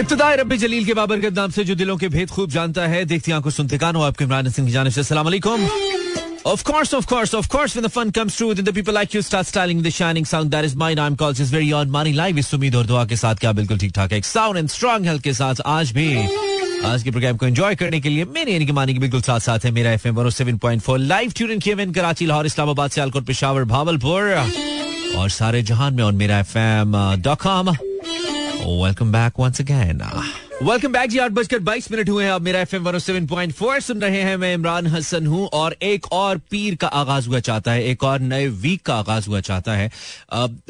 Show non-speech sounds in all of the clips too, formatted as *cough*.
इब्तदाई रब्बी जलील के बाबरकत नाम से जो दिलों के भेद खूब जानता है देखती आँखों सुनते कानों आपके इमरान हसन की जानिब से अस्सलाम Of course, of course, of course, when the fun comes true, then the people like you start styling the shining sound that is mine. I'm called is very on money live. इस उम्मीद और दुआ के साथ क्या बिल्कुल ठीक ठाक है? एक साउंड एंड स्ट्रॉन्ग हेल्थ के साथ आज भी आज के प्रोग्राम को एंजॉय करने के लिए मेरे यानी कि मानी के बिल्कुल साथ साथ है मेरा F M seven point four live tune हुए कराची लाहौर इस्लामाबाद सियालकोट पेशावर भावलपुर और सारे जहान में और मेरा F M dot welcome back once again welcome back जी आठ बजकर बाईस मिनट हुए हैं। अब मेरा F M one seven point four सुन रहे हैं मैं इमरान हसन हूँ और एक और पीर का आगाज़ हुआ चाहता है, एक और नए वीक का आगाज़ हुआ चाहता है।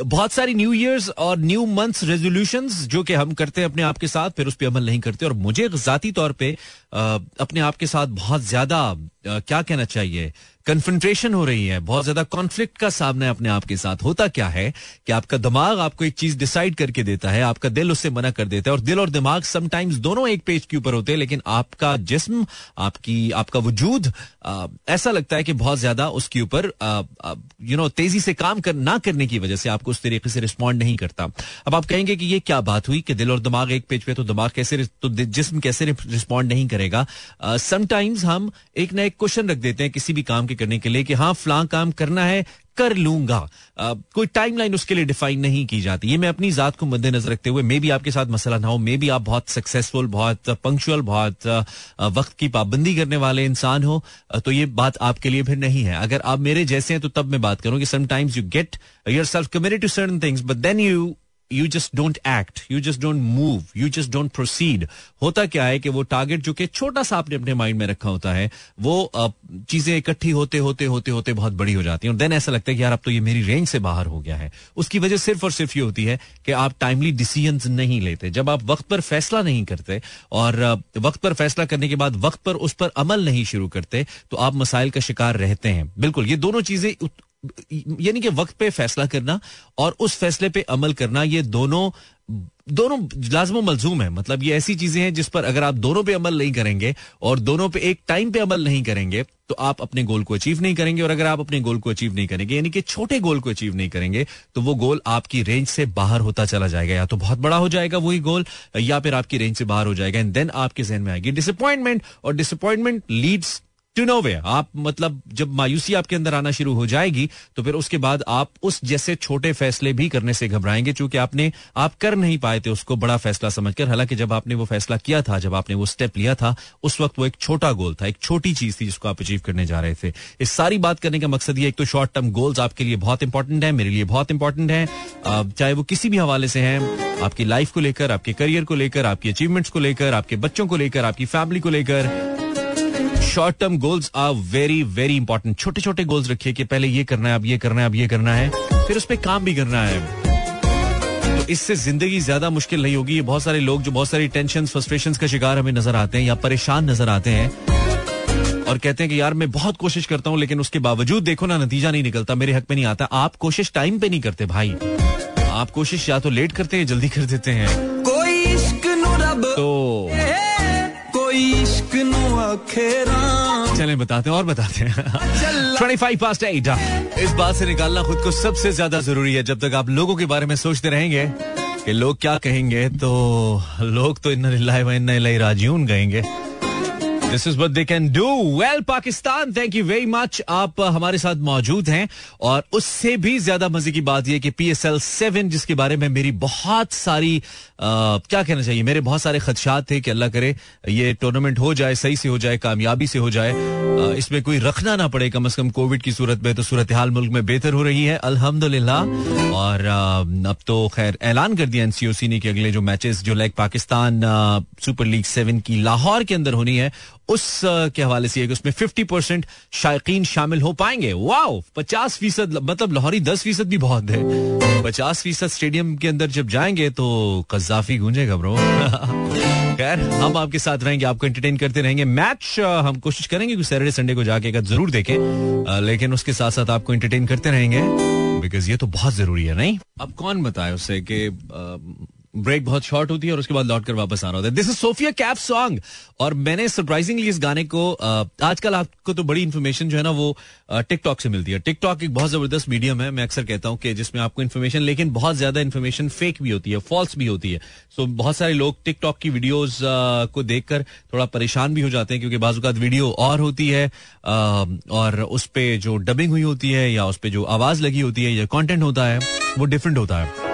बहुत सारी न्यू ईयर्स और न्यू मंथ्स रेजोल्यूशन जो कि हम करते हैं अपने आप के साथ, फिर उस पर अमल नहीं करते। और मुझे जाती तौर पर अपने आप के साथ बहुत ज़्यादा क्या कहना चाहिए? कन्फ्रंट्रेशन हो रही है, बहुत ज़्यादा कॉन्फ्लिक्ट का सामना अपने आप के साथ। होता क्या है कि आपका दिमाग आपको एक चीज़ डिसाइड करके देता है, आपका दिल उससे मना कर देता है, और दिल और दिमाग समटाइम्स दोनों एक पेज के ऊपर होते हैं, लेकिन आपका जिस्म, आपकी, आपका वजूद ऐसा लगता है कि बहुत ज़्यादा उसके ऊपर यू नो तेज़ी से काम कर, ना करने की वजह से आपको उस तरीके से रिस्पॉन्ड नहीं करता। अब आप कहेंगे कि ये क्या बात हुई कि दिल और दिमाग एक पेज पे तो दिमाग कैसे तो जिस्म कैसे रिस्पॉन्ड नहीं करेगा? समटाइम्स हम एक ना एक क्वेश्चन रख देते हैं, किसी भी काम के करने के लिए कि हाँ फलां काम करना है, कर लूँगा। कोई टाइमलाइन उसके लिए डिफाइन नहीं की जाती। ये मैं अपनी जात को मद्देनजर रखते हुए, मे भी आपके साथ मसला ना हो, मे भी आप बहुत सक्सेसफुल बहुत पंक्चुअल बहुत वक्त की पाबंदी करने वाले इंसान हो तो ये बात आपके लिए फिर नहीं है। अगर आप मेरे जैसे हैं तो तब मैं बात करूँ कि sometimes you get yourself committed to certain things but then you you just don't act you just don't move you just don't proceed होता क्या है कि वो टारगेट जो कि छोटा सा आपने अपने माइंड में रखा होता है, वो चीज़ें इकट्ठी होते होते होते होते बहुत बड़ी हो जाती है। और देन ऐसा लगता है कि यार अब तो ये मेरी रेंज से बाहर हो गया है। उसकी वजह सिर्फ़ और सिर्फ़ ये होती है कि आप टाइमली डिसीज़न नहीं लेते। जब आप वक्त पर फैसला नहीं करते और वक्त पर फैसला करने के बाद वक्त पर उस पर अमल नहीं शुरू करते तो आप मसाइल का शिकार रहते हैं। बिल्कुल, ये दोनों चीज़ें यानी कि वक्त पे फैसला करना और उस फैसले पे अमल करना, ये दोनों दोनों लाजम मलजूम है। मतलब ये ऐसी चीज़ें हैं जिस पर अगर आप दोनों पे अमल नहीं करेंगे और दोनों पे एक टाइम पे अमल नहीं करेंगे तो आप अपने गोल को अचीव नहीं करेंगे। और अगर आप अपने गोल को अचीव नहीं करेंगे, यानी कि छोटे गोल को अचीव नहीं करेंगे तो वो गोल आपकी रेंज से बाहर होता चला जाएगा। या तो बहुत बड़ा हो जाएगा वही गोल, या फिर आपकी रेंज से बाहर हो जाएगा। एंड देन आपके जहन में आएगी डिसअपॉइंटमेंट और disappointment leads to no way आप मतलब जब मायूसी आपके अंदर आना शुरू हो जाएगी तो फिर उसके बाद आप उस जैसे छोटे फैसले भी करने से घबराएँगे, चूँकि आपने, आप कर नहीं पाए थे उसको बड़ा फैसला समझकर। हालाँकि जब आपने वो फैसला किया था, जब आपने वो स्टेप लिया था, उस वक्त वो एक छोटा गोल था, एक छोटी चीज़ थी जिसको आप अचीव करने जा रहे थे। इस सारी बात करने का मकसद ये एक तो शॉर्ट टर्म गोल्स आपके लिए बहुत इंपॉर्टेंट है, मेरे लिए बहुत इंपॉर्टेंट है। चाहे वो किसी भी हवाले से हैं, आपकी लाइफ को लेकर, आपके करियर को लेकर, आपकी अचीवमेंट्स को लेकर, आपके बच्चों को लेकर, आपकी फैमिली को लेकर short term goals are very very important छोटे छोटे गोल्स रखिए कि पहले ये करना है, अब ये करना है, अब ये करना है, फिर उस पर काम भी करना है। तो इससे ज़िंदगी ज़्यादा मुश्किल नहीं होगी। ये बहुत सारे लोग जो बहुत सारी टेंशन फ्रस्ट्रेशन का शिकार हमें नज़र आते हैं या परेशान नज़र आते हैं और कहते हैं कि यार मैं बहुत कोशिश करता हूँ, लेकिन उसके बावजूद देखो ना, नतीजा नहीं निकलता, मेरे हक में नहीं आता। आप कोशिश टाइम पे नहीं करते भाई। आप कोशिश या तो लेट करते हैं जल्दी कर देते हैं। चले बताते हैं और बताते हैं। ट्वेंटी फाइव पास इस बात से निकालना खुद को सबसे ज़्यादा ज़रूरी है। जब तक आप लोगों के बारे में सोचते रहेंगे कि लोग क्या कहेंगे तो लोग तो इन राजून कहेंगे। This is they can do well Pakistan thank you very much आप हमारे साथ मौजूद हैं और उससे भी ज़्यादा मज़े की बात यह कि पी एस एल सेवन जिसके बारे में मेरी बहुत सारी आ, क्या कहना चाहिए? मेरे बहुत सारे खदशात थे कि अल्लाह करे ये टूर्नामेंट हो जाए सही से हो जाए कामयाबी से हो जाए आ, इसमें कोई रखना ना पड़े कम अज कम कोविड की सूरत में तो सूरत हाल मुल्क में बेहतर हो रही है अल्हम्दुलिल्लाह। और आ, अब तो खैर ऐलान कर दिया एनसीओसी ने कि अगले जो मैचेस जो like Pakistan super league seven की लाहौर के अंदर होनी है उस के हवाले से उसमें फिफ्टी परसेंट शायकीन शामिल हो पाएँगे। वाओ! पचास फ़ीसद मतलब लाहौरी दस फ़ीसद भी बहुत है। पचास फ़ीसद स्टेडियम के अंदर जब जाएँगे तो कजाफी गूंजेगा, ब्रो। *laughs* खैर, हम आपके साथ रहेंगे, आपको एंटरटेन करते रहेंगे। मैच हम कोशिश करेंगे कि सैटरडे संडे को जाके ज़रूर देखें। लेकिन उसके साथ साथ आपको एंटरटेन करते रहेंगे बिकॉज़ ये तो बहुत ज़रूरी है, नहीं? अब कौन बताए उससे कि ब्रेक बहुत शॉर्ट होती है और उसके बाद लौट कर वापस आना होता है। This is Sofia cap song और मैंने सरप्राइजिंगली इस गाने को आजकल आपको तो बड़ी इन्फॉर्मेशन जो है ना वो टिकटॉक से मिलती है। टिकटॉक एक बहुत ज़बरदस्त मीडियम है। मैं अक्सर कहता हूँ कि जिसमें आपको इन्फॉर्मेशन लेकिन बहुत ज़्यादा इन्फॉर्मेशन फेक भी होती है फॉल्स भी होती है। सो बहुत सारे लोग टिकटॉक की वीडियोज़ को देखकर थोड़ा परेशान भी हो जाते हैं क्योंकि बाजूकात वीडियो और होती है और उस पर जो डबिंग हुई होती है या उस पर जो आवाज़ लगी होती है या कॉन्टेंट होता है, वो डिफरेंट होता है।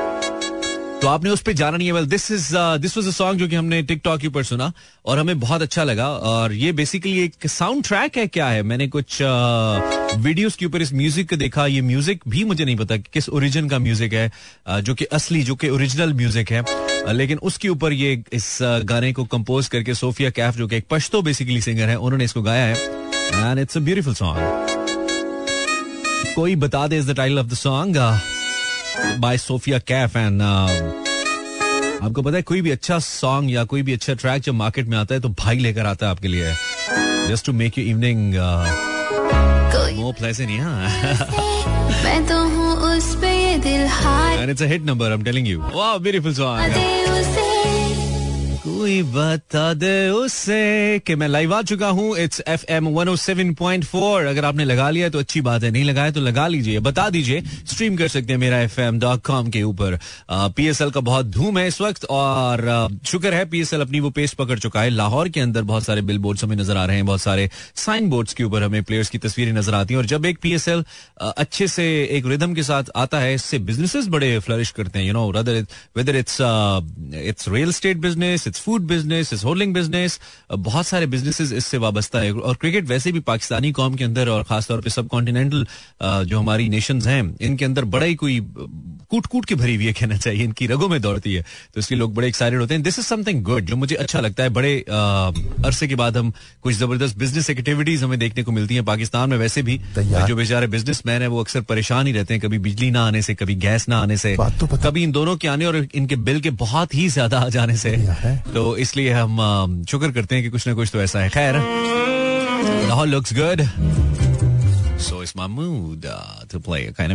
तो आपने उस पर जाना नहीं है। Well this is this was a song जो कि हमने टिकटॉक के ऊपर सुना और हमें बहुत अच्छा लगा और ये बेसिकली एक साउंड ट्रैक है क्या है? मैंने कुछ वीडियोस uh, के ऊपर इस म्यूज़िक को देखा। ये म्यूज़िक भी मुझे नहीं पता कि किस ओरिजिन का म्यूज़िक है uh, जो कि असली जो कि ओरिजिनल म्यूज़िक है। Uh, लेकिन उसके ऊपर ये इस गाने को कंपोज करके सोफिया कैफ जो कि एक पश्तो बेसिकली सिंगर है उन्होंने इसको गाया है। And it's a beautiful song कोई बता दे is the title of the song by Sofia Kaif and आपको पता है कोई भी अच्छा सॉन्ग या कोई भी अच्छा ट्रैक जब मार्केट में आता है तो भाई लेकर आता है आपके लिए। Just to make you evening more pleasant मैं तो हूँ उस पे ये दिल हार। And it's a hit number I am telling you wow beautiful song कोई बता दे उसे कि मैं लाइव आ चुका हूँ। It's F M one seven point four अगर आपने लगा लिया तो अच्छी बात है, नहीं लगाया तो लगा लीजिए। बता दीजिए स्ट्रीम कर सकते हैं मेरा एफ़ एम डॉट कॉम के ऊपर। पी एस एल का बहुत धूम है इस वक्त और शुक्र है पी एस एल अपनी वो पेस पकड़ चुका है। लाहौर के अंदर बहुत सारे बिल बोर्ड हमें नज़र आ रहे हैं, बहुत सारे साइन बोर्ड के ऊपर हमें प्लेयर्स की तस्वीरें नज़र आती हैं। और जब एक पी एस एल अच्छे से एक रिदम के साथ आता है, इससे बिजनेसेस बड़े फ्लरिश करते हैं। You know whether it's it's real estate business it's food business is holding business बहुत सारे बिजनेसेस इससे वाबस्ता है। और क्रिकेट वैसे भी पाकिस्तानी कौम के अंदर और खासतौर पर सब कॉन्टिनेंटल जो हमारी नेशन हैं इनके अंदर बड़ा ही कोई कूट कूट के भरी हुई है कहना चाहिए। इनकी रगों में दौड़ती है। तो इसलिए लोग बड़े एक्साइटेड होते हैं। दिस इज़ समथिंग गुड जो मुझे अच्छा लगता है। बड़े अरसे के बाद हम कुछ ज़बरदस्त बिज़नेस एक्टिविटीज़ हमें देखने को मिलती है पाकिस्तान में। वैसे भी जो बेचारे बिजनेसमैन है वो अक्सर परेशान ही रहते हैं। कभी बिजली ना आने से कभी गैस ना आने से। तो कभी इन दोनों के आने और इनके बिल के बहुत ही ज़्यादा आ जाने से। तो इसलिए हम शुक्र करते हैं कि कुछ ना कुछ तो ऐसा है खैर Lahore looks good So it's my mood uh, to play a kind.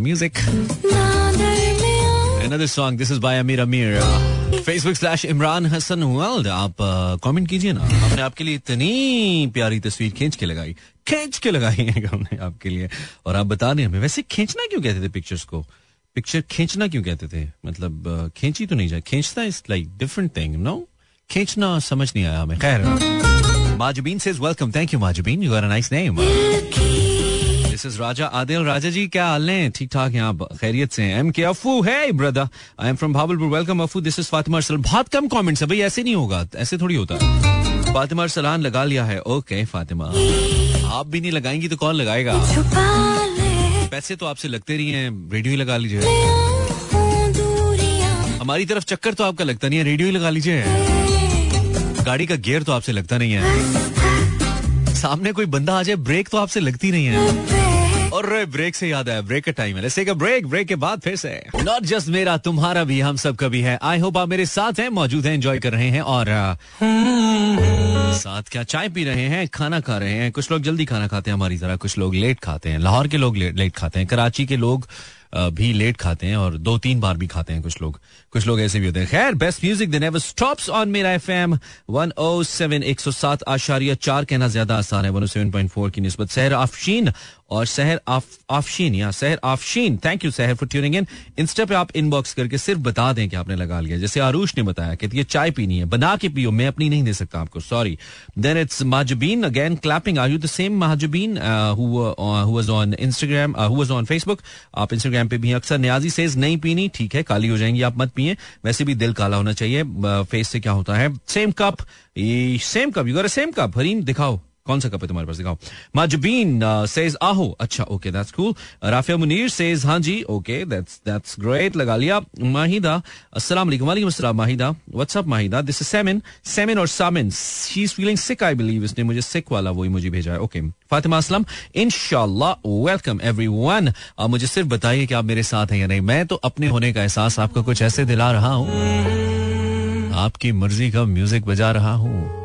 Another song. This is by Amir Amir. Uh, Facebook slash Imran Hassan World. आप कमेंट uh, कीजिए ना हमने आपके लिए इतनी प्यारी तस्वीर खींच के लगाई खींच के लगाई है हमने आपके लिए और आप बता दें हमें वैसे खींचना क्यों कहते थे पिक्चर्स को पिक्चर खींचना क्यों कहते थे मतलब खींची तो नहीं जाए खींचता is like different thing no खींचना समझ नहीं आया हमें। खैर। माजुबीन से welcome thank you Mahjabeen. You are a nice name this is Raja Adil Raja ji क्या हाल है? ठीक ठाक यहाँ खैरियत से एम के अफू है brother I am from Bahawalpur welcome Afu this is Fatima Arsal बहुत कम कमेंट्स है भाई, ऐसे नहीं होगा। ऐसे थोड़ी होता है। फातिमा अरसलान लगा लिया है। ओके फातिमा आप भी नहीं लगाएँगी तो कौन लगाएगा? पैसे तो आपसे लगते रही हैं। रेडियो ही लगा लीजिए। हमारी तरफ़ चक्कर तो आपका लगता नहीं है। रेडियो ही लगा लीजिए। गाड़ी का गियर तो आपसे लगता नहीं है। सामने कोई बंदा आ जाए, ब्रेक तो आपसे लगती नहीं है। और ब्रेक से याद आया, ब्रेक का टाइम है। का ब्रेक ब्रेक के बाद फिर से। नॉट जस्ट मेरा, तुम्हारा भी, हम सब का भी है। आई होप आप मेरे साथ हैं, मौजूद हैं एंजॉय कर रहे हैं, और साथ क्या चाय पी रहे हैं, खाना खा रहे हैं। कुछ लोग जल्दी खाना खाते हैं, हमारी तरह कुछ लोग लेट खाते हैं। लाहौर के लोग लेट खाते हैं। कराची के लोग भी लेट खाते हैं, और दो तीन बार भी खाते हैं कुछ लोग। कुछ लोग ऐसे भी होते हैं। खैर best music the never stops on मेरा F M one O seven एक सौ सात आशारिया चार कहना ज़्यादा आसान है one O seven point four की नस्बत। सहर आफशीन और सहर आफ, आफशीन या Sahar Afsheen. Thank you Sahar for tuning in insta पे आप इनबॉक्स करके सिर्फ़ बता दें कि आपने लगा लिया। जैसे आरुष ने बताया कि ये चाय पीनी है बना के पियो मैं अपनी नहीं दे सकता आपको sorry then it's Mahjabeen again clapping are you the same Mahjabeen who was on Instagram who was on Facebook आप इंस्टाग्राम पे भी अक्सर न्याजी सेज नहीं पीनी ठीक है काली हो जाएँगी आप मत पिए वैसे भी दिल काला होना चाहिए फेस से क्या होता है? Same cup same cup you same cup Hareen, दिखाओ। कौन सा कप है तुम्हारे पास? दिखाओ। माजबीन सेज uh, आहो। अच्छा okay that's cool Rafia Munir says हाँ जी ओके दैट्स दैट्स ग्रेट लगा लिया। माहिदा अस्सलाम वालेकुम। वालेकुम अस्सलाम Mahida. What's up Mahida? This is Samin Samin और Samin she is feeling sick I believe इसने मुझे सिक वाला वही मुझे भेजा है। ओके फातिमा असलम इनशाला वेलकम एवरीवन मुझे सिर्फ़ बताइए कि आप मेरे साथ हैं या नहीं। मैं तो अपने होने का एहसास आपको कुछ ऐसे दिला रहा हूँ। आपकी मर्ज़ी का म्यूज़िक बजा रहा हूँ।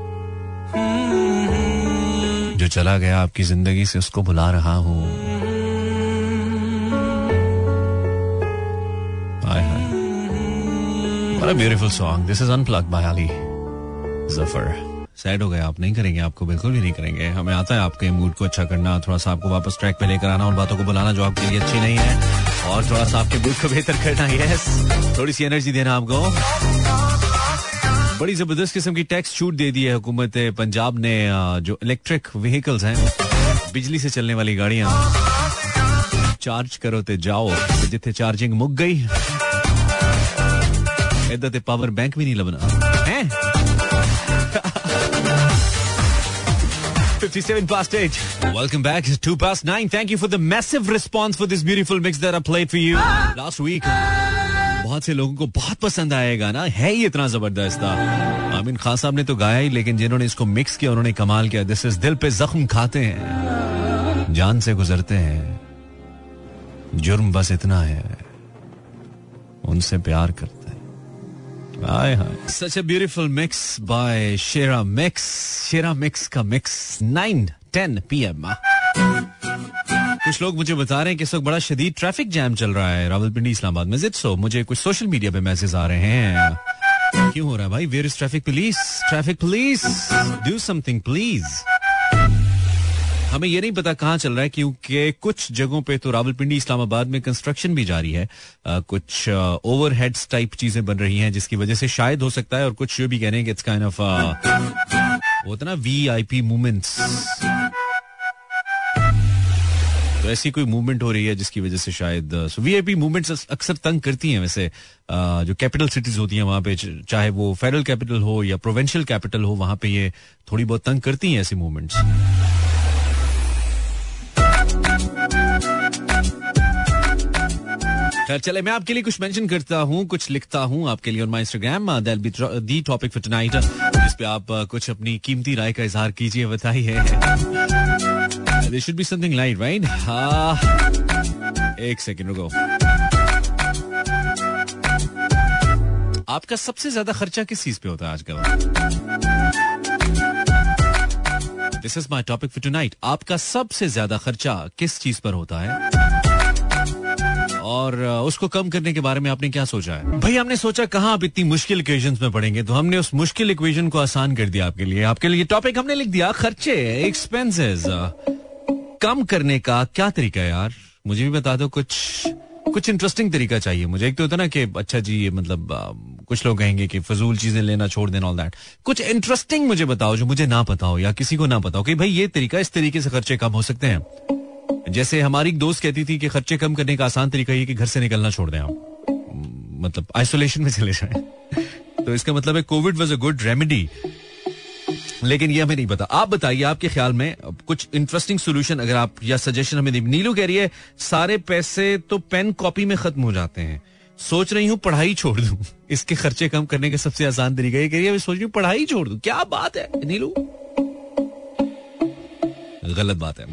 चला गया, आपकी ज़िंदगी से उसको बुला रहा हूँ। Beautiful song this is unplug by Ali Zafar sad हो गए आप नहीं करेंगे, आपको बिल्कुल भी नहीं करेंगे। हमें आता है आपके मूड को अच्छा करना, थोड़ा सा आपको वापस ट्रैक पे लेकर आना, उन बातों को बुलाना जो आपके लिए अच्छी नहीं है। और थोड़ा सा आपके मूड को बेहतर करना यस थोड़ी सी एनर्जी देना आपको। बड़ी ज़बरदस्त किस्म की टैक्स छूट दे दी है हुकूमत पंजाब ने जो इलेक्ट्रिक व्हीकल्स हैं बिजली से चलने वाली गाड़ियाँ चार्ज करो ते जाओ जिथे चार्जिंग मुक गई इधर ते पावर बैंक भी नहीं लबना है 57 past 8. Welcome back. It's 2 past 9. Thank you for the massive response for this beautiful mix that I played for you last week. बहुत से लोगों को बहुत पसंद आएगा ना है ही इतना ज़बरदस्त। था आमिन खान साहब ने तो गाया ही, लेकिन जिन्होंने इसको मिक्स किया, उन्होंने कमाल किया। दिस इज़ दिल पे जख्म खाते हैं। जान से गुजरते हैं। जुर्म बस इतना है। उनसे प्यार करते हैं। Such a beautiful mix by Shera mix Shera mix का mix nine ten P M कुछ लोग मुझे बता रहे हैं कि इस वक्त बड़ा शदीद ट्रैफ़िक जैम चल रहा है रावलपिंडी इस्लामाबाद में। जित सो मुझे कुछ सोशल मीडिया पे मैसेज आ रहे हैं। क्यों हो रहा है भाई? Where is traffic police traffic police do something please हमें ये नहीं पता कहाँ चल रहा है क्योंकि कुछ जगहों पे तो रावलपिंडी इस्लामाबाद में कंस्ट्रक्शन भी जारी है। आ, कुछ ओवरहेड्स टाइप चीज़ें बन रही हैं जिसकी वजह से शायद हो सकता है और कुछ ये भी कह रहे हैं कि इट्स काइंड ऑफ़ होता ना वी आई पी मूवमेंट्स तो ऐसी कोई मूवमेंट हो रही है जिसकी वजह से शायद वी आई पी मूवमेंट्स अक्सर तंग करती हैं वैसे uh, जो कैपिटल सिटीज़ होती हैं वहाँ पे चाहे वो फेडरल कैपिटल हो या प्रोविंशियल कैपिटल हो वहाँ पे ये थोड़ी बहुत तंग करती हैं ऐसी मूवमेंट्स चले मैं आपके लिए कुछ मेंशन करता हूँ कुछ लिखता हूँ आपके लिए on my Instagram that be the topic for tonight जिस पे आप uh, कुछ अपनी कीमती राय का इजहार कीजिए बताइए। This should be something light right एक सेकंड रुको। आपका सबसे ज़्यादा खर्चा किस चीज़ पे होता है आजकल? This is my topic for tonight आपका सबसे ज़्यादा खर्चा किस चीज़ पर होता है? और उसको कम करने के बारे में आपने क्या सोचा है? भाई, हमने सोचा कहाँ आप इतनी मुश्किल इक्वेशन में पढ़ेंगे तो हमने उस मुश्किल इक्वेशन को आसान कर दिया आपके लिए। आपके लिए टॉपिक हमने लिख दिया, खर्चे एक्सपेंसेस कम करने का क्या तरीका है यार? मुझे भी बता दो कुछ कुछ इंटरेस्टिंग तरीका चाहिए मुझे। एक तो होता ना कि अच्छा जी ये मतलब आ, कुछ लोग कहेंगे कि फजूल चीज़ें लेना छोड़ देना ऑल दैट कुछ इंटरेस्टिंग मुझे बताओ जो मुझे ना पता हो या किसी को ना पता हो कि भाई ये तरीका इस तरीके से खर्चे कम हो सकते हैं। जैसे हमारी एक दोस्त कहती थी कि खर्चे कम करने का आसान तरीका ये कि घर से निकलना छोड़ दें आप। मतलब आइसोलेशन में चले जाए। *laughs* तो इसका मतलब है Covid was a good remedy लेकिन ये हमें नहीं पता। आप बताइए, आपके ख्याल में कुछ इंटरेस्टिंग सोल्यूशन अगर आप, या सजेशन हमें नीलू कह रही है, सारे पैसे तो पेन कॉपी में खत्म हो जाते हैं। सोच रही हूँ, पढ़ाई छोड़ दू। इसके खर्चे कम करने का सबसे आसान तरीका ये कह रही है सोच रही हूँ, पढ़ाई छोड़ दू। क्या बात है, नीलू? गलत बात है।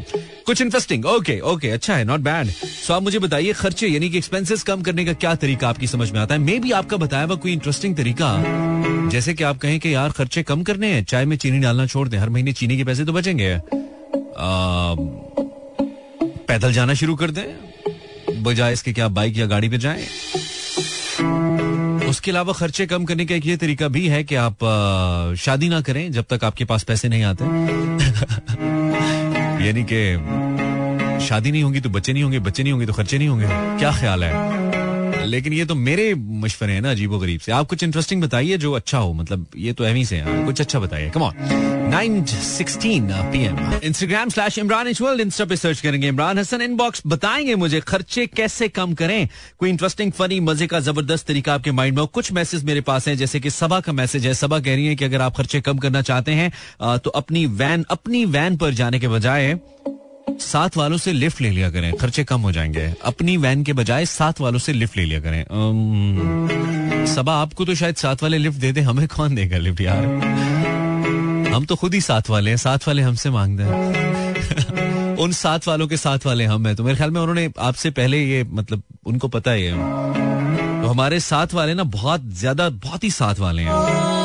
कुछ इंटरेस्टिंग ओके ओके अच्छा है नॉट बैड सो आप मुझे बताइए, खर्चे यानी कि एक्सपेंसेस कम करने का क्या तरीका आपकी समझ में आता है? मे भी आपका बताया हुआ कोई इंटरेस्टिंग तरीका। जैसे कि आप कहें कि यार, खर्चे कम करने हैं, चाय में चीनी डालना छोड़ दें, हर महीने चीनी के पैसे तो बचेंगे। पैदल जाना शुरू कर दें, बजाय इसके क्या बाइक या गाड़ी पे जाएँ। उसके अलावा खर्चे कम करने का एक ये तरीका भी है कि आप शादी ना करें जब तक आपके पास पैसे नहीं आते। *laughs* यानी कि शादी नहीं होगी तो बच्चे नहीं होंगे, बच्चे नहीं होंगे तो खर्चे नहीं होंगे। क्या ख्याल है? लेकिन ये तो मेरे मशवरे हैं ना, अजीबो गरीब से। आप कुछ इंटरेस्टिंग बताइए जो अच्छा हो मतलब ये तो एवी से है। कुछ अच्छा बताइए। Come on Instagram slash Imran equal insta पे सर्च करेंगे। इमरान हसन इनबॉक्स बताएँगे मुझे, खर्चे कैसे कम करें? कोई इंटरेस्टिंग फनी मज़े का, ज़बरदस्त तरीका आपके माइंड में कुछ मैसेज मेरे पास हैं, जैसे कि सबा का मैसेज है। सबा कह रही है कि अगर आप खर्चे कम करना चाहते हैं तो अपनी वैन अपनी वैन पर जाने के बजाय साथ वालों से लिफ्ट ले लिया करें, खर्चे कम हो जाएँगे। अपनी वैन के बजाय साथ वालों से लिफ्ट ले लिया करें। सबा, आपको तो शायद साथ वाले लिफ्ट दे दे, हमें कौन देगा लिफ्ट यार? हम तो खुद ही साथ वाले हैं साथ वाले हमसे मांगते हैं। *laughs* उन साथ वालों के साथ वाले हम हैं। तो मेरे ख्याल में उन्होंने आपसे पहले ये मतलब उनको पता ही है। तो हमारे साथ वाले ना, बहुत ज़्यादा, बहुत ही साथ वाले हैं।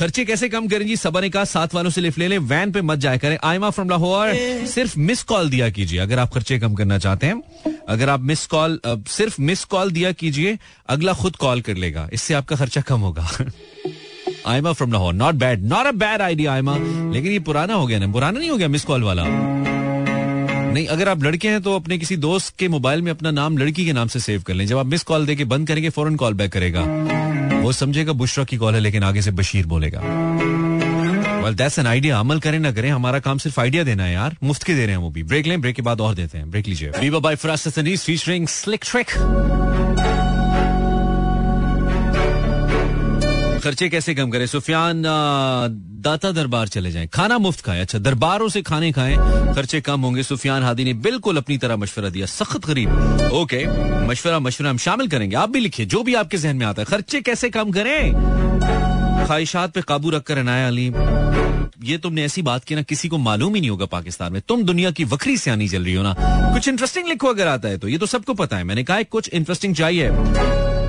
खर्चे कैसे कम करें जी? सबा ने कहा साथ वालों से लिफ्ट ले लें वैन पे मत जाया करें। आयमा फ्रॉम लाहौर सिर्फ़ मिस कॉल दिया कीजिए अगर आप खर्चे कम करना चाहते हैं। अगर आप मिस कॉल सिर्फ़ मिस कॉल दिया कीजिए अगला खुद कॉल कर लेगा। इससे आपका खर्चा कम होगा। *laughs* Ayma from Lahore not bad not a bad idea Ayma. लेकिन ये पुराना हो गया ना पुराना नहीं हो गया मिस कॉल वाला? नहीं अगर आप लड़के हैं तो अपने किसी दोस्त के मोबाइल में अपना नाम लड़की के नाम से सेव कर लें। जब आप मिस कॉल देके बंद करेंगे फ़ौरन कॉल बैक करेगा। वो समझेगा बुशरा की कॉल है, लेकिन आगे से बशीर बोलेगा। वेल दैट्स एन आइडिया अमल करें ना करें, हमारा काम सिर्फ़ आइडिया देना है यार। मुफ़्त के दे रहे हैं वो भी। ब्रेक लें ब्रेक के बाद और देते हैं। ब्रेक लीजिए। बाय स्लिक ट्रिक खर्चे कैसे कम करें? सुफियान दाता दरबार चले जाएँ। खाना मुफ़्त खाएँ। अच्छा दरबारों से खाने खाएँ। खर्चे कम होंगे। सुफियान हादी ने बिल्कुल अपनी तरह मशवरा दिया। सख्त गरीब। ओके, मशवरा मशवरा हम शामिल करेंगे। आप भी लिखिए, जो भी आपके जहन में आता है। खर्चे कैसे कम करें? ख्वाहिशात पे काबू रखकर अनाया अली। ये तुमने ऐसी बात की ना, किसी को मालूम ही नहीं होगा पाकिस्तान में। तुम दुनिया की वक्री से आनी चल रही हो ना। कुछ इंटरेस्टिंग लिखो अगर आता है तो ये तो सबको पता है। मैंने कहा कुछ इंटरेस्टिंग चाहिए।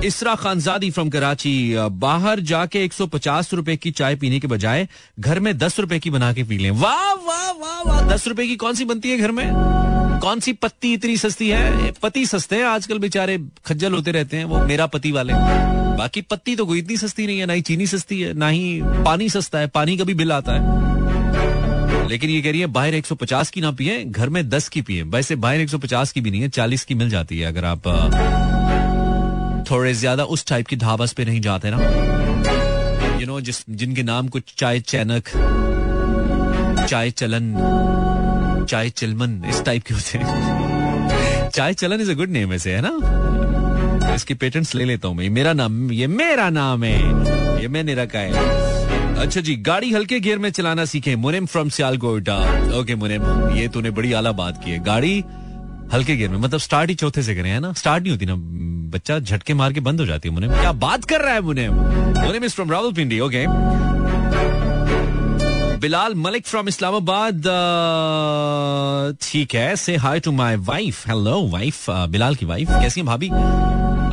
इसरा खानजादी फ्रॉम कराची। बाहर जाके 150 रुपए की चाय पीने के बजाय घर में दस रुपए की बना के पी लें। वाह वाह वाह वाह। दस रुपए की कौन सी बनती है घर में? कौन सी पत्ती इतनी सस्ती है? पति सस्ते हैं आजकल बेचारे। खज्जल होते रहते हैं वो, मेरा पति वाले। बाकी पत्ती तो कोई इतनी सस्ती नहीं है, ना ही चीनी सस्ती है, ना ही पानी सस्ता है, पानी का भी बिल आता है। लेकिन ये कह रही है, बाहर 150 की ना पिए, घर में 10 की पिए। वैसे बाहर 150 की भी नहीं है 40 की मिल जाती है, अगर आप थोड़े ज़्यादा उस टाइप की ढाबस पे नहीं जाते ना। यू नो जिस, जिनके नाम कुछ चाय चैनक, चाय चलन, चाय चिलमन, इस टाइप के होते हैं। चाय चलन इज़ अ गुड नेम ऐसे है ना? इसकी पेटेंट्स ले लेता हूँ, मैं। मेरा नाम, ये मेरा नाम है। ये मैंने रखा है। अच्छा जी, गाड़ी हल्के गियर में चलाना सीखे। मुनिम फ्रॉम सियालकोटा। ओके मुनिम, ये तूने बड़ी आला बात की है। गाड़ी हल्के गियर में मतलब स्टार्ट ही चौथे से करें, है ना? स्टार्ट नहीं होती ना, बच्चा झटके मार के बंद हो जाती है, मुनिम। क्या बात कर रहा है, Munim? Munim is from Rawalpindi okay Bilal Malik from Islamabad ठीक है। से hi to my wife hello wife Bilal की वाइफ कैसी है भाभी?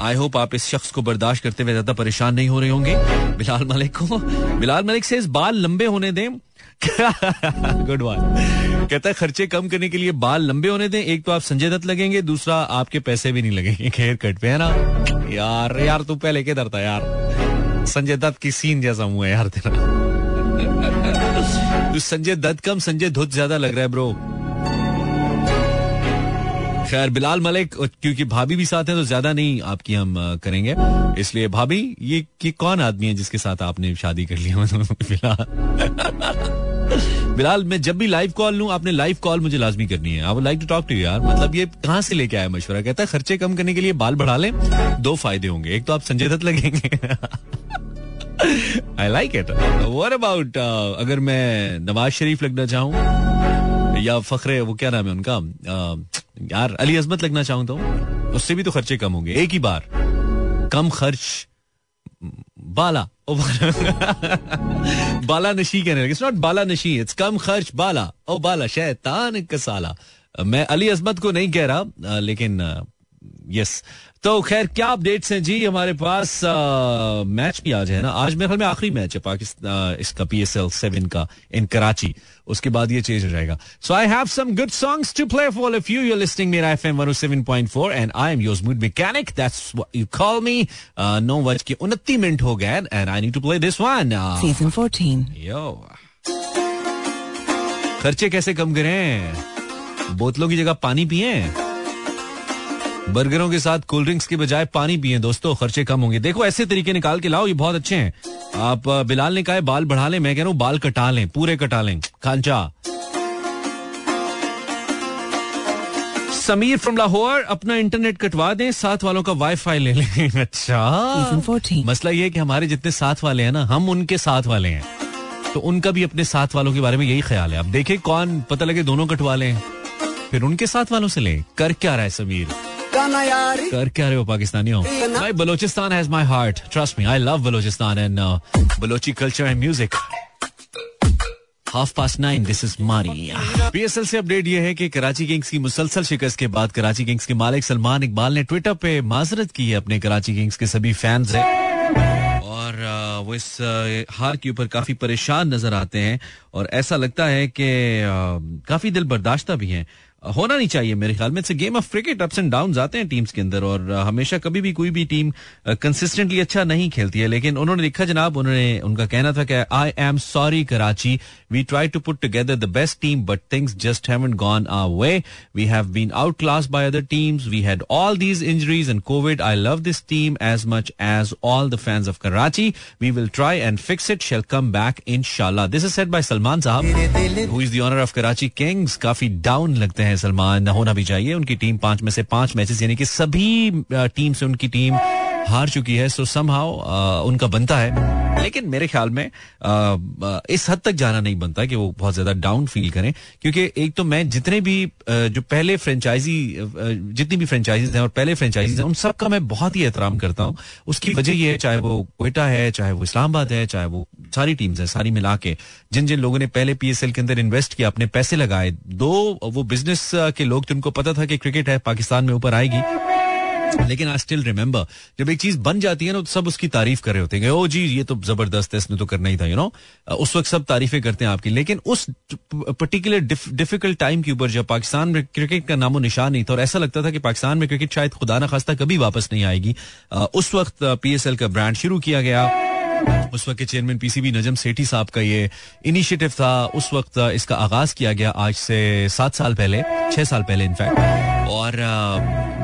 आई होप आप इस शख्स को बर्दाश्त करते हुए ज़्यादा परेशान नहीं हो रहे होंगे। बिलाल मलिक को। बिलाल मलिक से इस बाल लंबे होने दें। *laughs* गुड वन कहता है, खर्चे कम करने के लिए बाल लंबे होने दें। एक तो आप संजय दत्त लगेंगे, दूसरा आपके पैसे भी नहीं लगेंगे। *laughs* हेयर कट पे, है ना? यार यार, तू पहले किधर था यार? संजय दत्त की सीन जैसा मुँह है यार तेरा। *laughs* तू संजय दत्त कम, संजय धुत ज़्यादा लग रहा है ब्रो खैर, बिलाल मलिक क्योंकि भाभी भी साथ हैं तो ज़्यादा नहीं आपकी हम करेंगे। इसलिए भाभी, ये कि कौन आदमी है जिसके साथ आपने शादी कर ली *laughs* बिलाल। बिलाल, मैं जब भी लाइव कॉल लू, आपने लाइव कॉल मुझे लाजमी करनी है। I like to talk to यार। मतलब ये कहाँ से लेके आया मशवरा? कहता है, खर्चे कम करने के लिए बाल बढ़ा लें, दो फ़ायदे होंगे। एक तो आप संजय दत्त लगेंगे। I like it what about अगर मैं नवाज़ शरीफ लगना चाहूँ? या फखरे, वो क्या नाम है उनका? यार, अली अजमत लगना चाहूँ तो। उससे भी तो खर्चे कम होंगे, एक ही बार। कम खर्च, बाला। बाला। नशी कहने लगे। इट्स नॉट बाला नशी इट्स कम खर्च, बाला। ओ, बाला, शैतान कसाला। मैं अली अजमत को नहीं कह रहा लेकिन यस तो खैर क्या अपडेट्स हैं? जी हमारे पास आ, मैच भी आज है ना? आज मेरे ख्याल में आखिरी मैच है पाकिस्तान इसका पी एस एल सेवन का इन कराची उसके बाद ये चेंज हो जाएगा। So I have some good songs to play for of you you listening मेरा FM 107.4 and I am yours mood mechanic that's you call me नौ बज के उनतीस मिनट हो गए and I need to play this one season 14 yo खर्चे कैसे कम करें? बोतलों की जगह पानी पिए? बर्गरों के साथ कोल्ड ड्रिंक्स के बजाय पानी पिए दोस्तों खर्चे कम होंगे। देखो ऐसे तरीके निकाल के लाओ ये बहुत अच्छे हैं। आप बिलाल ने कहा बाल बढ़ा लें मैं कह रहा हूँ बाल कटा लें पूरे कटा लें। खांचा समीर फ्रॉम लाहौर अपना इंटरनेट कटवा दें साथ वालों का वाईफाई ले लें। *laughs* अच्छा। मसला ये है कि हमारे जितने साथ वाले हैं ना हम उनके साथ वाले हैं। तो उनका भी अपने साथ वालों के बारे में यही ख्याल है। अब देखे कौन पता लगे दोनों कटवा लें फिर उनके साथ वालों से लें। कर क्या रहा है समीर? कर क्या रहे हो पाकिस्तानियों? भाई Balochistan has my heart trust me I love Balochistan and Balochi culture and music half past nine this is मारी पीएसएल से अपडेट ये है कि कराची किंग्स की मुसलसल शिकस्त के बाद कराची किंग्स के मालिक सलमान इकबाल ने ट्विटर पे माजरत की है अपने कराची किंग्स के सभी फैंस से। और और वो इस हार के ऊपर काफ़ी परेशान नज़र आते हैं। और ऐसा लगता है कि काफ़ी दिल बर्दाश्ता भी हैं। होना नहीं चाहिए मेरे ख्याल में। Game of cricket ups and down आते हैं टीम्स के अंदर और हमेशा कभी भी कोई भी टीम कंसिस्टेंटली अच्छा नहीं खेलती है। लेकिन उन्होंने लिखा जनाब उन्होंने उनका कहना था कि I am sorry Karachi. We try to put together the best team but things just haven't gone our way we have been out class by other teams we had all these injuries and Covid I love this team as much as all the fans of Karachi we will try and fix it shall come back in this is set by Salman साहब who is the owner of Karachi kings काफ़ी down लगते हैं। हैं, सलमान होना भी चाहिए उनकी team पाँच में से पाँच मैचेस यानी कि सभी टीम से उनकी टीम हार चुकी है। सो समहाउ उनका बनता है। लेकिन मेरे ख्याल में इस हद तक जाना नहीं बनता कि वो बहुत ज़्यादा डाउन फील करें, क्योंकि एक तो मैं जितने भी जो पहले फ्रेंचाइजी जितनी भी फ्रेंचाइजीज हैं और पहले फ्रेंचाइजीज हैं, उन सब का मैं बहुत ही एहतराम करता हूँ। उसकी वजह ये है, चाहे वो कोयटा है, चाहे वो इस्लामाबाद है, चाहे वो सारी टीम्स है, सारी मिला के, जिन जिन लोगों ने पहले पीएसएल के अंदर इन्वेस्ट किया, अपने पैसे लगाए, दो वो बिज़नेस के लोग, जिनको पता था कि क्रिकेट है, पाकिस्तान में ऊपर आएगी लेकिन आई स्टिल रिमेम्बर जब एक चीज़ बन जाती है ना तो सब उसकी तारीफ़ कर रहे होते हैं ओ जी, ये तो ज़बरदस्त है, इसने तो करना ही था यू you नो know? उस वक्त सब तारीफें करते हैं आपकी लेकिन उस पर्टिकुलर डिफ़िकल्ट टाइम के ऊपर जब पाकिस्तान में क्रिकेट का नामो निशान नहीं था, और ऐसा लगता था कि पाकिस्तान में क्रिकेट शायद खुदा ना खास्ता कभी वापस नहीं आएगी उस वक्त पीएसएल का ब्रांड शुरू किया गया उस वक्त के चेयरमैन पीसीबी नजम सेठी साहब का ये इनिशिएटिव था। उस वक्त इसका आगाज़ किया गया आज से सात साल पहले, छह साल पहले इनफैक्ट और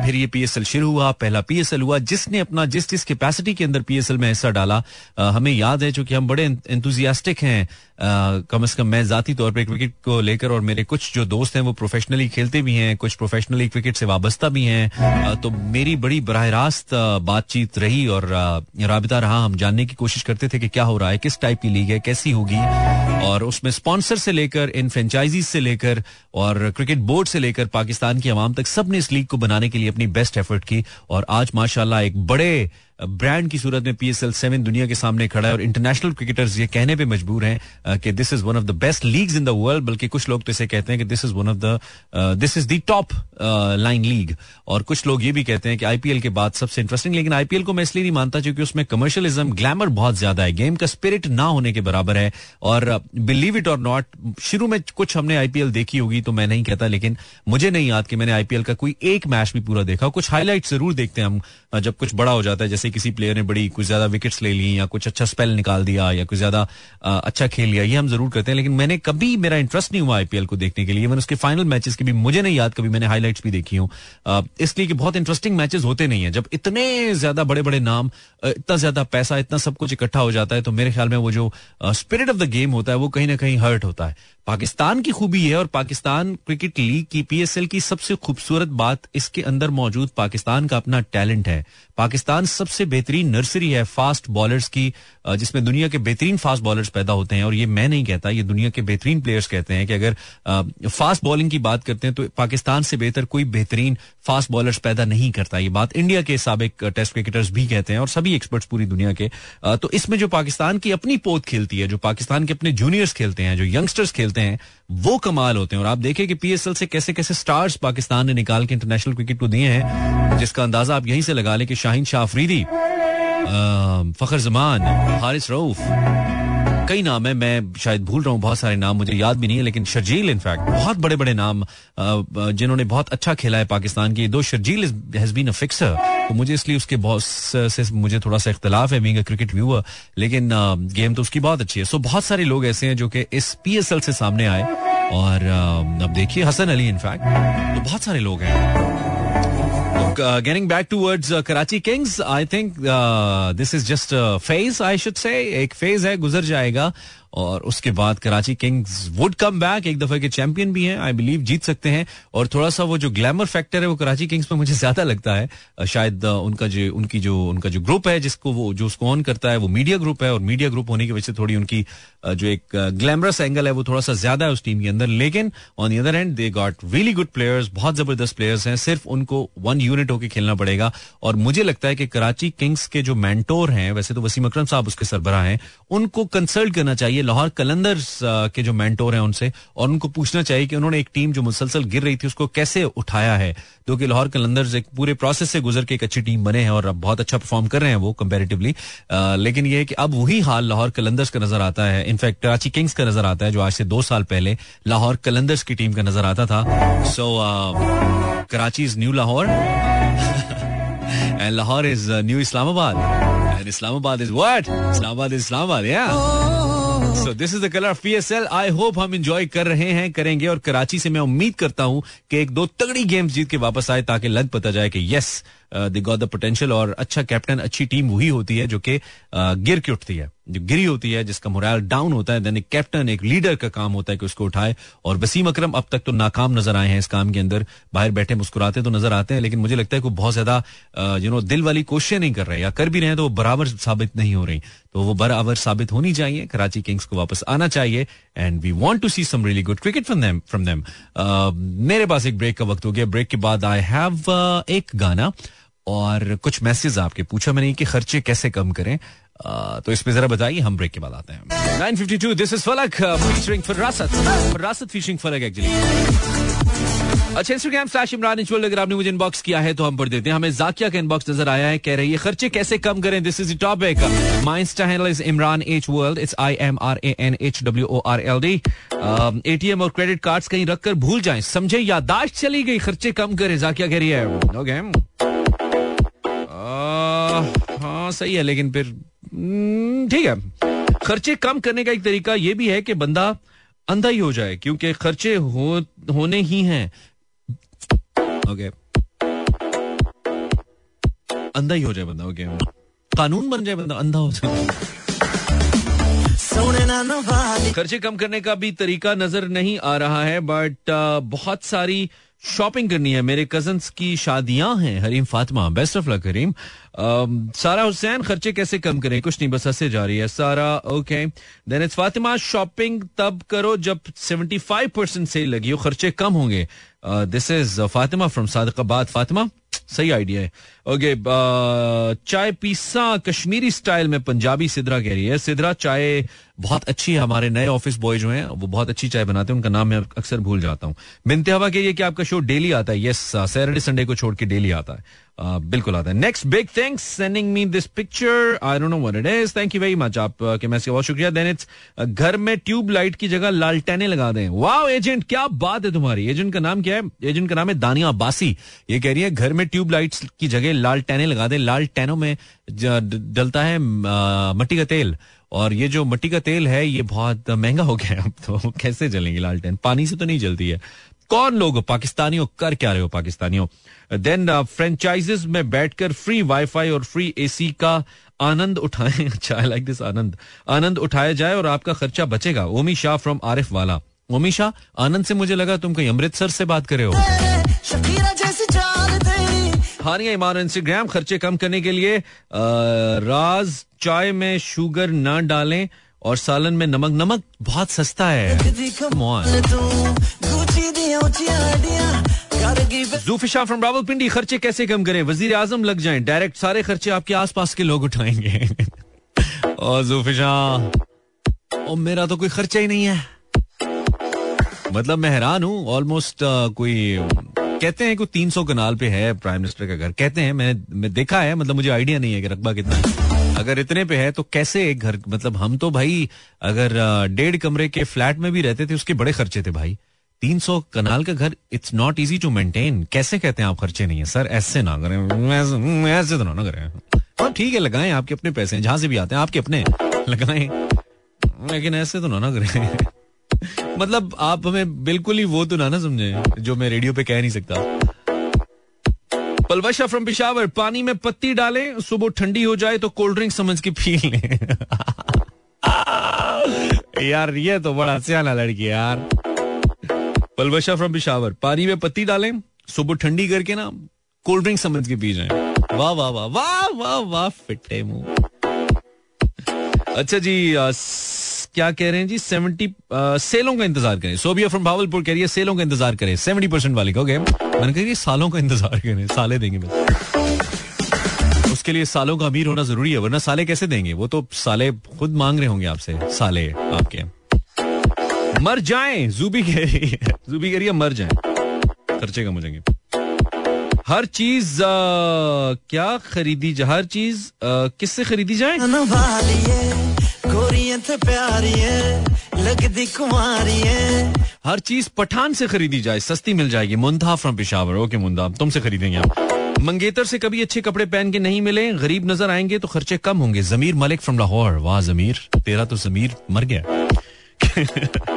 फिर ये पीएसएल शुरू हुआ, पहला पीएसएल हुआ। जिसने अपना, जिस जिस कैपेसिटी के अंदर पीएसएल में हिस्सा डाला हमें याद है, चूँकि हम बड़े एंथुजियास्टिक हैं कम अज कम मैं जाती तौर पर क्रिकेट को लेकर और मेरे कुछ जो दोस्त हैं, वो प्रोफेशनली खेलते भी हैं, कुछ प्रोफेशनली क्रिकेट से वाबस्ता भी हैं। तो मेरी बड़ी बरह रास्त बातचीत रही और रहा। हम जानने की कोशिश करते थे कि क्या हो रहा है, किस टाइप की लीग है, कैसी होगी, और उसमें स्पॉन्सर से लेकर, इन फ्रेंचाइजीज से लेकर, और क्रिकेट बोर्ड से लेकर पाकिस्तान की आवाम तक सबने इस लीग को बनाने के लिए अपनी बेस्ट एफर्ट की, और आज माशाला एक बड़े ब्रांड की सूरत में पीएसएल सेवन दुनिया के सामने खड़ा है और इंटरनेशनल क्रिकेटर्स ये कहने पे मजबूर हैं कि this is one of the best leagues in the world बल्कि कुछ लोग तो इसे कहते हैं कि this is one of the this is the top line league और कुछ लोग ये भी कहते हैं कि आईपीएल के बाद सबसे इंटरेस्टिंग लेकिन आईपीएल को मैं इसलिए नहीं मानता क्योंकि उसमें कमर्शलिज्म ग्लैमर बहुत ज़्यादा है। गेम का स्पिरिट ना होने के बराबर है। और बिलीव इट और नॉट शुरू में कुछ हमने आईपीएल देखी होगी तो मैं नहीं कहता, लेकिन मुझे नहीं याद कि मैंने आईपीएल का कोई एक मैच भी पूरा देखा। कुछ हाईलाइट ज़रूर देखते हैं हम जब कुछ बड़ा हो जाता है, जैसे किसी प्लेयर ने बड़ी कुछ ज़्यादा विकेट्स ले ली या कुछ अच्छा स्पेल निकाल दिया या कुछ ज़्यादा अच्छा खेल लिया, ये हम ज़रूर करते हैं। लेकिन मैंने कभी, मेरा इंटरेस्ट नहीं हुआ आईपीएल को देखने के लिए। मैंने उसके फाइनल मैचेस की भी मुझे नहीं याद, कभी मैंने हाईलाइट्स भी देखी हूँ। इसलिए कि बहुत इंटरेस्टिंग मैचेस होते नहीं है। जब इतने ज़्यादा बड़े बड़े नाम इतना ज़्यादा पैसा, इतना सब कुछ इकट्ठा हो जाता है तो मेरे ख्याल में वो जो स्पिरिट ऑफ़ द गेम होता है, वो कहीं ना कहीं हर्ट होता है। पाकिस्तान की खूबी है और पाकिस्तान क्रिकेट लीग की पीएसएल की सबसे खूबसूरत बात इसके अंदर मौजूद पाकिस्तान का अपना टैलेंट है। पाकिस्तान सबसे बेहतरीन नर्सरी है फास्ट बॉलर्स की जिसमें दुनिया के बेहतरीन फास्ट बॉलर्स पैदा होते हैं और ये मैं नहीं कहता, ये दुनिया के बेहतरीन प्लेयर्स कहते हैं कि अगर फास्ट बॉलिंग की बात करते हैं तो पाकिस्तान से बेहतर कोई बेहतरीन फास्ट बॉलर्स पैदा नहीं करता। ये बात इंडिया के सबक टेस्ट क्रिकेटर्स भी कहते हैं और सभी एक्सपर्ट्स पूरी दुनिया के। तो इसमें जो पाकिस्तान की अपनी पोत खेलती है, जो पाकिस्तान के अपने जूनियर्स खेलते हैं, जो यंगस्टर्स खेलते हैं, वो कमाल होते हैं। और आप देखें कि पीएसएल से कैसे कैसे स्टार्स पाकिस्तान ने निकाल के इंटरनेशनल क्रिकेट को दिए हैं, जिसका अंदाज़ा आप यहीं से लगा लें कि शाहिन शाह अफरीदी फखर जमान, हारिस रऊफ कई नाम है, मैं शायद भूल रहा हूँ, बहुत सारे नाम मुझे याद भी नहीं है, लेकिन शर्जील इनफैक्ट बहुत बड़े बड़े नाम जिन्होंने बहुत अच्छा खेला है पाकिस्तान की। Though Sharjeel has been a fixer तो मुझे इसलिए उसके बहुत से मुझे थोड़ा सा इख्तलाफ है बीइंग क्रिकेट व्यूअर लेकिन गेम तो उसकी बहुत अच्छी है। सो बहुत सारे लोग ऐसे हैं जो कि इस पीएसएल से सामने आए, और अब देखिए, हसन अली इनफैक्ट तो बहुत सारे लोग हैं। uh, getting back towards uh, Karachi Kings, I think uh, this is just a phase, I should say. एक फेज है गुजर जाएगा और उसके बाद Karachi kings would come back, एक दफे के चैंपियन भी हैं आई बिलीव जीत सकते हैं। और थोड़ा सा वो जो ग्लैमर फैक्टर है, वो कराची किंग्स में मुझे ज़्यादा लगता है। शायद उनका जो, उनकी जो, उनका जो ग्रुप है, जिसको वो, जो उसको ऑन करता है, वो मीडिया ग्रुप है। और मीडिया ग्रुप होने की वजह से थोड़ी उनकी जो एक ग्लैमरस एंगल है, वो थोड़ा सा ज़्यादा है उस टीम के अंदर। लेकिन on the other end they got really good players बहुत ज़बरदस्त प्लेयर्स हैं। सिर्फ़ उनको वन यूनिट होकर खेलना पड़ेगा। और मुझे लगता है कि कराची किंग्स के जो मैंटोर हैं, वैसे तो वसीम अक्रम साहब उसके सरबरा हैं, उनको कंसल्ट करना चाहिए। लाहौर कलंदर्स के जो मैंटोर हैं उनसे, और उनको पूछना चाहिए कि उन्होंने एक टीम जो मुसलसल गिर रही थी, उसको कैसे उठाया है? जो कि लाहौर कलंदर्स एक पूरे प्रोसेस से गुजर के एक अच्छी टीम बने हैं और अब बहुत अच्छा परफॉर्म कर रहे हैं वो कंपेरेटिवली लेकिन ये कि अब वही हाल लाहौर कलंदर्स का नज़र आता है। इनफैक्ट कराची किंग्स का नज़र आता है, जो आज से दो साल पहले लाहौर कलंदर्स की टीम का नज़र आता था। So Karachi is new Lahore. *laughs* And Lahore is new Islamabad and Islamabad is what Islamabad is Islamabad या so this is the colour of L I hope हम इंजॉय कर रहे हैं करेंगे और कराची से मैं उम्मीद करता हूँ कि एक दो तगड़ी गेम्स जीत के वापस आए ताकि लग पता जाए कि yes they got the potential और अच्छा कैप्टन अच्छी टीम वही होती है जो कि गिर के उठती है। जो गिरी होती है, जिसका मोराल डाउन होता है देन एक कैप्टन एक लीडर का काम होता है कि उसको उठाए। और वसीम अकरम अब तक तो नाकाम नज़र आए हैं इस काम के अंदर। बाहर बैठे मुस्कुराते तो नज़र आते हैं, लेकिन मुझे लगता है कि बहुत ज़्यादा यू नो दिल वाली कोशिशें नहीं कर रहे। या कर भी रहे हैं तो वो बराबर साबित नहीं हो रही। तो वो बराबर साबित होनी चाहिए। कराची किंग्स को वापस आना चाहिए। And we want to see some really good cricket from them from them मेरे पास एक ब्रेक का वक्त हो गया। ब्रेक के बाद आई हैव एक गाना। और कुछ मैसेज आपके पूछा मैंने कि खर्चे कैसे कम करें? आ, तो इसमें जरा बताइए हम ब्रेक के बाद आते हैं। 952 this is Falak featuring featuring Falak actually अच्छा इंस्टाग्राम स्लैश इमरान अगर आपने मुझे इनबॉक्स किया है तो हम पढ़ देते हैं। हमें जाकिया का इनबॉक्स नज़र आया है कह रही है खर्चे कैसे कम करें? This is topic my insta handle is Imran H world it's I M R A N H W O R L D ATM और क्रेडिट कार्ड्स कहीं रखकर भूल जाएँ। समझे यादाश्त चली गई खर्चे कम करें जाकिया कह रही है। ओके हाँ सही है लेकिन फिर हम्म, ठीक है। खर्चे कम करने का एक तरीका यह भी है कि बंदा अंधा ही हो जाए क्योंकि खर्चे हो, होने ही हैं। ओके अंधा ही हो जाए बंदा ओके कानून बन जाए बंदा अंधा हो जाए। खर्चे कम करने का भी तरीका नज़र नहीं आ रहा है बट बहुत सारी शॉपिंग करनी है। मेरे कज़न की शादियाँ हैं, Hareem Fatima best of luck Hareem. Sara Hussain खर्चे कैसे कम करें? कुछ नहीं, बस हंसे जा रही है। Sara okay then it's Fatima shopping तब करो जब 75 परसेंट सेल लगी हो, खर्चे कम होंगे। This is Fatima from Sadiqabad Fatima, सही आइडिया है। ओके चाय पीसा कश्मीरी स्टाइल में पंजाबी सिद्रा कह रही है। सिद्रा चाय बहुत अच्छी है हमारे नए ऑफ़िस बॉय जो हैं वो बहुत अच्छी चाय बनाते हैं उनका नाम मैं अक्सर भूल जाता हूँ। बिनते हवा के लिए कि आपका शो डेली आता है? यस सैटरडे संडे को छोड़ के डेली आता है। Uh, बिल्कुल आता है। Next big things sending me this picture I don't know what it is thank you very much आप uh, के मैसेज बहुत शुक्रिया। देन इट्स uh, घर में ट्यूब लाइट की जगह लालटेने लगा दें। वाओ एजेंट क्या बात है तुम्हारी। एजेंट का नाम क्या है? एजेंट का नाम है दानिया बासी ये कह रही है घर में ट्यूब लाइट्स की जगह लालटेने लगा दें। लालटेनों में डलता है मट्टी का तेल। और ये जो मट्टी का तेल है ये बहुत महँगा हो गया अब तो। कैसे जलेंगे लालटेन पानी से तो नहीं जलती है। कौन लोग पाकिस्तानियों? कर क्या रहे हो पाकिस्तानियों? देन फ्रेंचाइजेस uh, में बैठकर फ्री वाईफाई और फ्री एसी का आनंद उठाएँ। *laughs* अच्छा आई लाइक दिस आनंद। आनंद उठाया जाए और आपका खर्चा बचेगा। ओमी शाह फ्रॉम आरिफ वाला। ओमी शाह आनंद से मुझे लगा तुम कहीं अमृतसर से बात करे हो। हानिया ईमान इंस्टाग्राम खर्चे कम करने के लिए राज चाय में शुगर ना डालें और सालन में नमक। नमक बहुत सस्ता है। जूफिशा फ्रॉम रावलपिंडी, खर्चे कैसे कम करें? वज़ीर आज़म लग जाएँ। डायरेक्ट सारे खर्चे आपके आसपास के लोग उठाएँगे। *laughs* और जूफिशा और मेरा तो कोई खर्चा ही नहीं है। मतलब मैं हैरान हूँ। ऑलमोस्ट कोई कहते हैं कि तीन सौ कनाल पे है प्राइम मिनिस्टर का घर। कहते हैं, मैंने, मैं देखा है मतलब मुझे आइडिया नहीं है कि रकबा कितना है। अगर इतने पे है तो कैसे एक घर मतलब हम तो भाई, अगर डेढ़ कमरे के फ्लैट में भी रहते थे, उसके बड़े खर्चे थे भाई। तीन सौ कनाल का घर it's not easy to maintain कैसे कहते हैं आप खर्चे नहीं है? सर, ऐसे ना करें। ऐसे तो ना करें। ठीक है, लगाएँ आपके अपने पैसे जहाँ से भी आते हैं, आपके अपने लगाएँ। लेकिन ऐसे तो ना ना करें। मतलब आप हमें बिल्कुल ही वो तो ना ना समझे, जो मैं रेडियो पे कह नहीं सकता। पलवशा फ्रॉम पिशावर पानी में पत्ती डालें, सुबह ठंडी हो जाए तो कोल्ड ड्रिंक समझ के पी लें। *laughs* यार, ये तो बड़ा सियाना लड़की यार। पलवशा फ्रॉम पिशावर पानी में पत्ती डालें, सुबह ठंडी करके ना कोल्ड ड्रिंक समझ के पी जाए। वाह वाह वाह वाह वाह वाह फिटे मुँह। अच्छा जी क्या कह रहे हैं जी? सेवेंटी सेलों का इंतज़ार करें। सोबिया फ्रॉम भावलपुर कह रही है, सेलों का इंतज़ार करें। सेवेंटी परसेंट वाली को मैंने कहा सालों का इंतज़ार करें, साले देंगे बस उसके लिए सालों का अमीर होना ज़रूरी है, वरना साले कैसे देंगे? वो तो साले खुद मांग रहे होंगे आपसे, साले आपके। मर जाएँ, जूबी कह रही है। जूबी कह रही है, मर जाए। खर्चे कम हो जाएँगे। हर चीज़ क्या खरीदी जाए हर चीज़ किससे खरीदी जाए? हर चीज़ पठान से खरीदी जाए, सस्ती मिल जाएगी। मुंधा फ्रॉम पिशावर ओके मुंदा तुमसे खरीदेंगे आप मंगेतर से कभी अच्छे कपड़े पहन के नहीं मिले, गरीब नज़र आएँगे तो खर्चे कम होंगे। जमीर मलिक फ्रॉम लाहौर वाह, जमीर, तेरा तो जमीर मर गया। *laughs*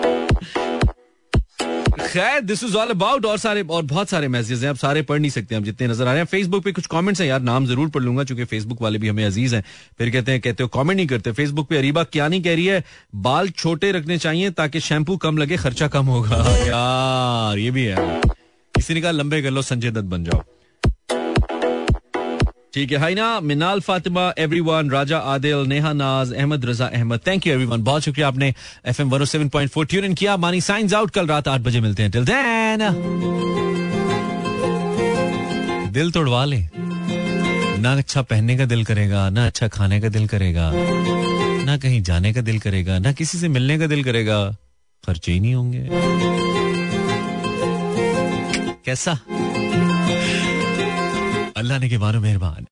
खैर दिस इज़ ऑल अबाउट और सारे, और बहुत सारे मैसेजेस हैं। आप सारे पढ़ नहीं सकते हम जितने नज़र आ रहे हैं। फेसबुक पे कुछ कमेंट्स हैं। यार, नाम ज़रूर पढ़ लूँगा, क्योंकि फेसबुक वाले भी हमें अज़ीज़ हैं। फिर कहते हैं, कहते हो कमेंट नहीं करते। फेसबुक पे अरीबा क्या नहीं कह रही है? बाल छोटे रखने चाहिए ताकि शैम्पू कम लगे, खर्चा कम होगा। *laughs* यार, ये भी है। किसी ने कहा, लंबे कर लो, संजय दत्त बन जाओ। ठीक है, Haina, Minal, Fatima everyone Raja Adil, Neha Naz, Ahmed, Raza Ahmed thank you everyone बहुत शुक्रिया आपने एफ़ एम वन सेवन किया। मानी साइंस आउट कल रात आठ बजे मिलते हैं। टिल देन दिल तोड़वा ले। ना अच्छा पहनने का दिल करेगा, ना अच्छा खाने का दिल करेगा, ना कहीं जाने का दिल करेगा, ना किसी से मिलने का दिल करेगा, खर्चे ही नहीं होंगे। कैसा? अल्लाह ने के मानो मेहरबान।